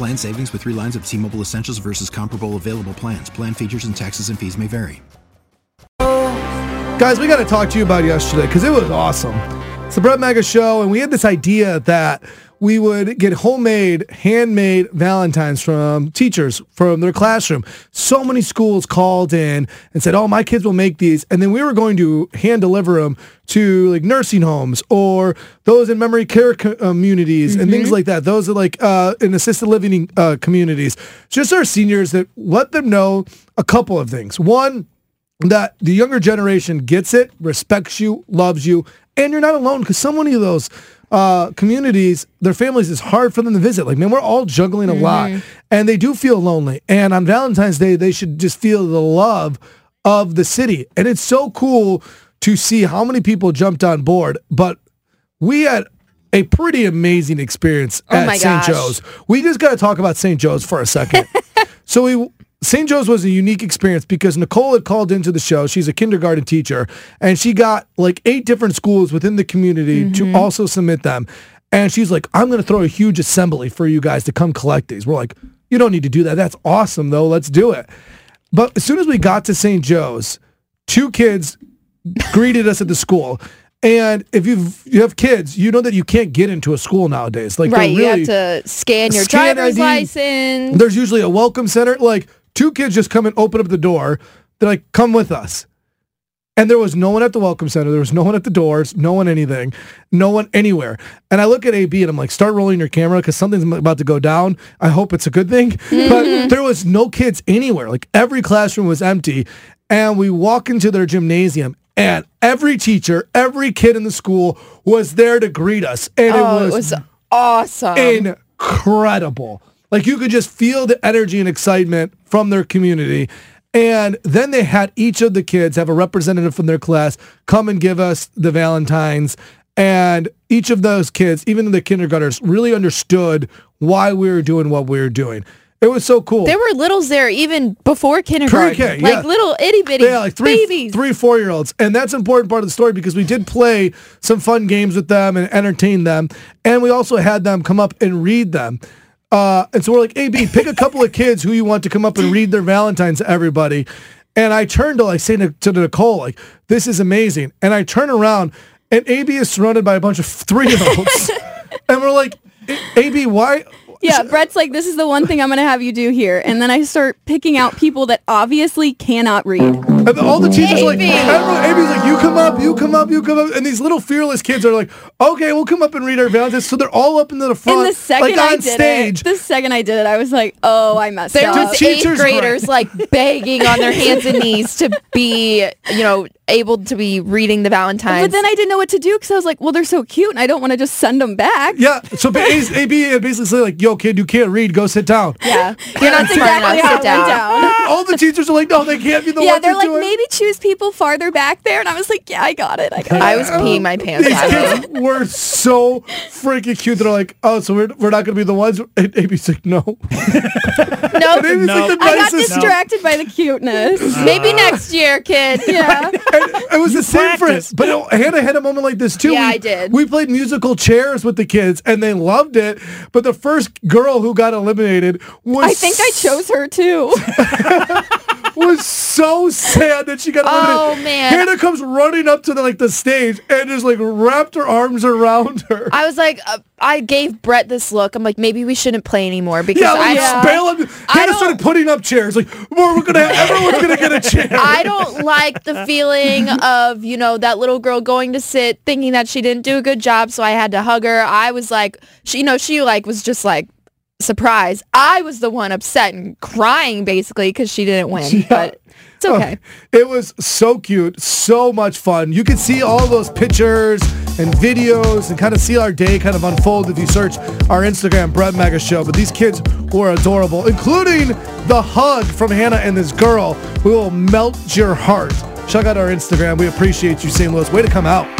Plan savings with three lines of T Mobile Essentials versus comparable available plans. Plan features and taxes and fees may vary. Guys, we got to talk to you about yesterday because it was awesome. It's the Brett Mega Show, and we had this idea that we would get homemade, handmade Valentines from teachers from their classroom. So many schools called in and said, "Oh, my kids will make these," and then we were going to hand deliver them to like nursing homes or those in memory care communities and things like that. Those are like uh, in assisted living uh, communities. Just our seniors that let them know a couple of things. One that the younger generation gets it, respects you, loves you, and you're not alone because so many of those uh, communities, their families, it's hard for them to visit. Like, man, we're all juggling a lot and they do feel lonely. And on Valentine's Day, they should just feel the love of the city. And it's so cool to see how many people jumped on board. But we had a pretty amazing experience Oh at St. Joe's. We just got to talk about St. Joe's for a second. so we St. Joe's was a unique experience because Nicole had called into the show. She's a kindergarten teacher, and she got like eight different schools within the community to mm-hmm. also submit them. And she's like, "I'm going to throw a huge assembly for you guys to come collect these." We're like, "You don't need to do that. That's awesome, though. Let's do it." But as soon as we got to St. Joe's, two kids greeted us at the school. And if you've, you have kids, you know that you can't get into a school nowadays. Like right, really, you have to scan your Scan driver's ID. license. there's usually a welcome center. Like two kids just come and open up the door. They're like, "Come with us." And there was no one at the welcome center. There was no one at the doors. No one anything. No one anywhere. And I look at AB and I'm like, "Start rolling your camera because something's about to go down. I hope it's a good thing." But there was no kids anywhere. Like every classroom was empty. And we walk into their gymnasium. And every teacher, every kid in the school was there to greet us. And oh, it was, awesome. incredible. Like you could just feel the energy and excitement from their community. And then they had each of the kids have a representative from their class come and give us the Valentines. And each of those kids, even the kindergartners, really understood why we were doing what we were doing. It was so cool. there were littles there even before kindergarten. Pre-K, like yeah. little itty bitty yeah, like three, babies. three, four year olds. And that's an important part of the story because we did play some fun games with them and entertain them. And we also had them come up and read them. Uh, and so we're like, AB, pick a couple of kids who you want to come up and read their Valentines to everybody. And I turned to like say to, to Nicole, like, this is amazing. And I turn around and AB is surrounded by a bunch of three year olds. and we're like, AB, why? Yeah, Brett's like, this is the one thing I'm going to have you do here. And then I start picking out people that obviously cannot read. And all the teachers are like, everyone, AB's like, you come up, you come up, you come up. And these little fearless kids are like, okay, we'll come up and read our Valentines. So they're all up into the front, And the second like I on did stage. it, the second I did it, I was like, oh, I messed there up. was teachers eighth graders like begging on their hands and knees to be, you know, able to be reading the Valentines. But then I didn't know what to do because I was like, well, they're so cute and I don't want to just send them back. yeah. So ba- AB had basically said like, yo, kid, you can't read. Go sit down. yeah, you're not smart exactly enough. how Sit down. Ah, down. All the teachers are like, no, they can't be the Yeah, ones Yeah, they're who like, do it. maybe choose people farther back there. And I was like, yeah, I got it. I got it. I was peeing my pants These laughing. kids were so freaking cute. They're like, oh, so we're, we're not going to be the ones. And AB's like, no. No, And like the I got nicest. distracted by the cuteness. maybe uh, next year, kid. yeah. And it was the same for practice. But it, Hannah had a moment like this too. Yeah, we, I did. We played musical chairs with the kids, and they loved it. But the first girl who got eliminated was I think I chose her too. Was so sad that she got eliminated. Oh, man. Hannah comes running up to the like the stage and just like wrapped her arms around her. I was like, uh, I gave Brett this look. I'm like, maybe we shouldn't play anymore because Yeah, I bailing. I Hannah started putting up chairs. Like, well, we're gonna. Everyone's gonna get a chair. I don't like the feeling of, you know, that little girl going to sit thinking that she didn't do a good job, so I had to hug her. I was like, she, you know, she like was just like surprised. I was the one upset and crying basically because she didn't win, but it's oh, okay. It was so cute, so much fun. You can see all those pictures and videos and kind of see our day kind of unfold if you search our Instagram, Brett Mega Show. But these kids were adorable, including the hug from Hannah and this girl who will melt your heart. Check out our Instagram. We appreciate you, St. Louis. Way to come out.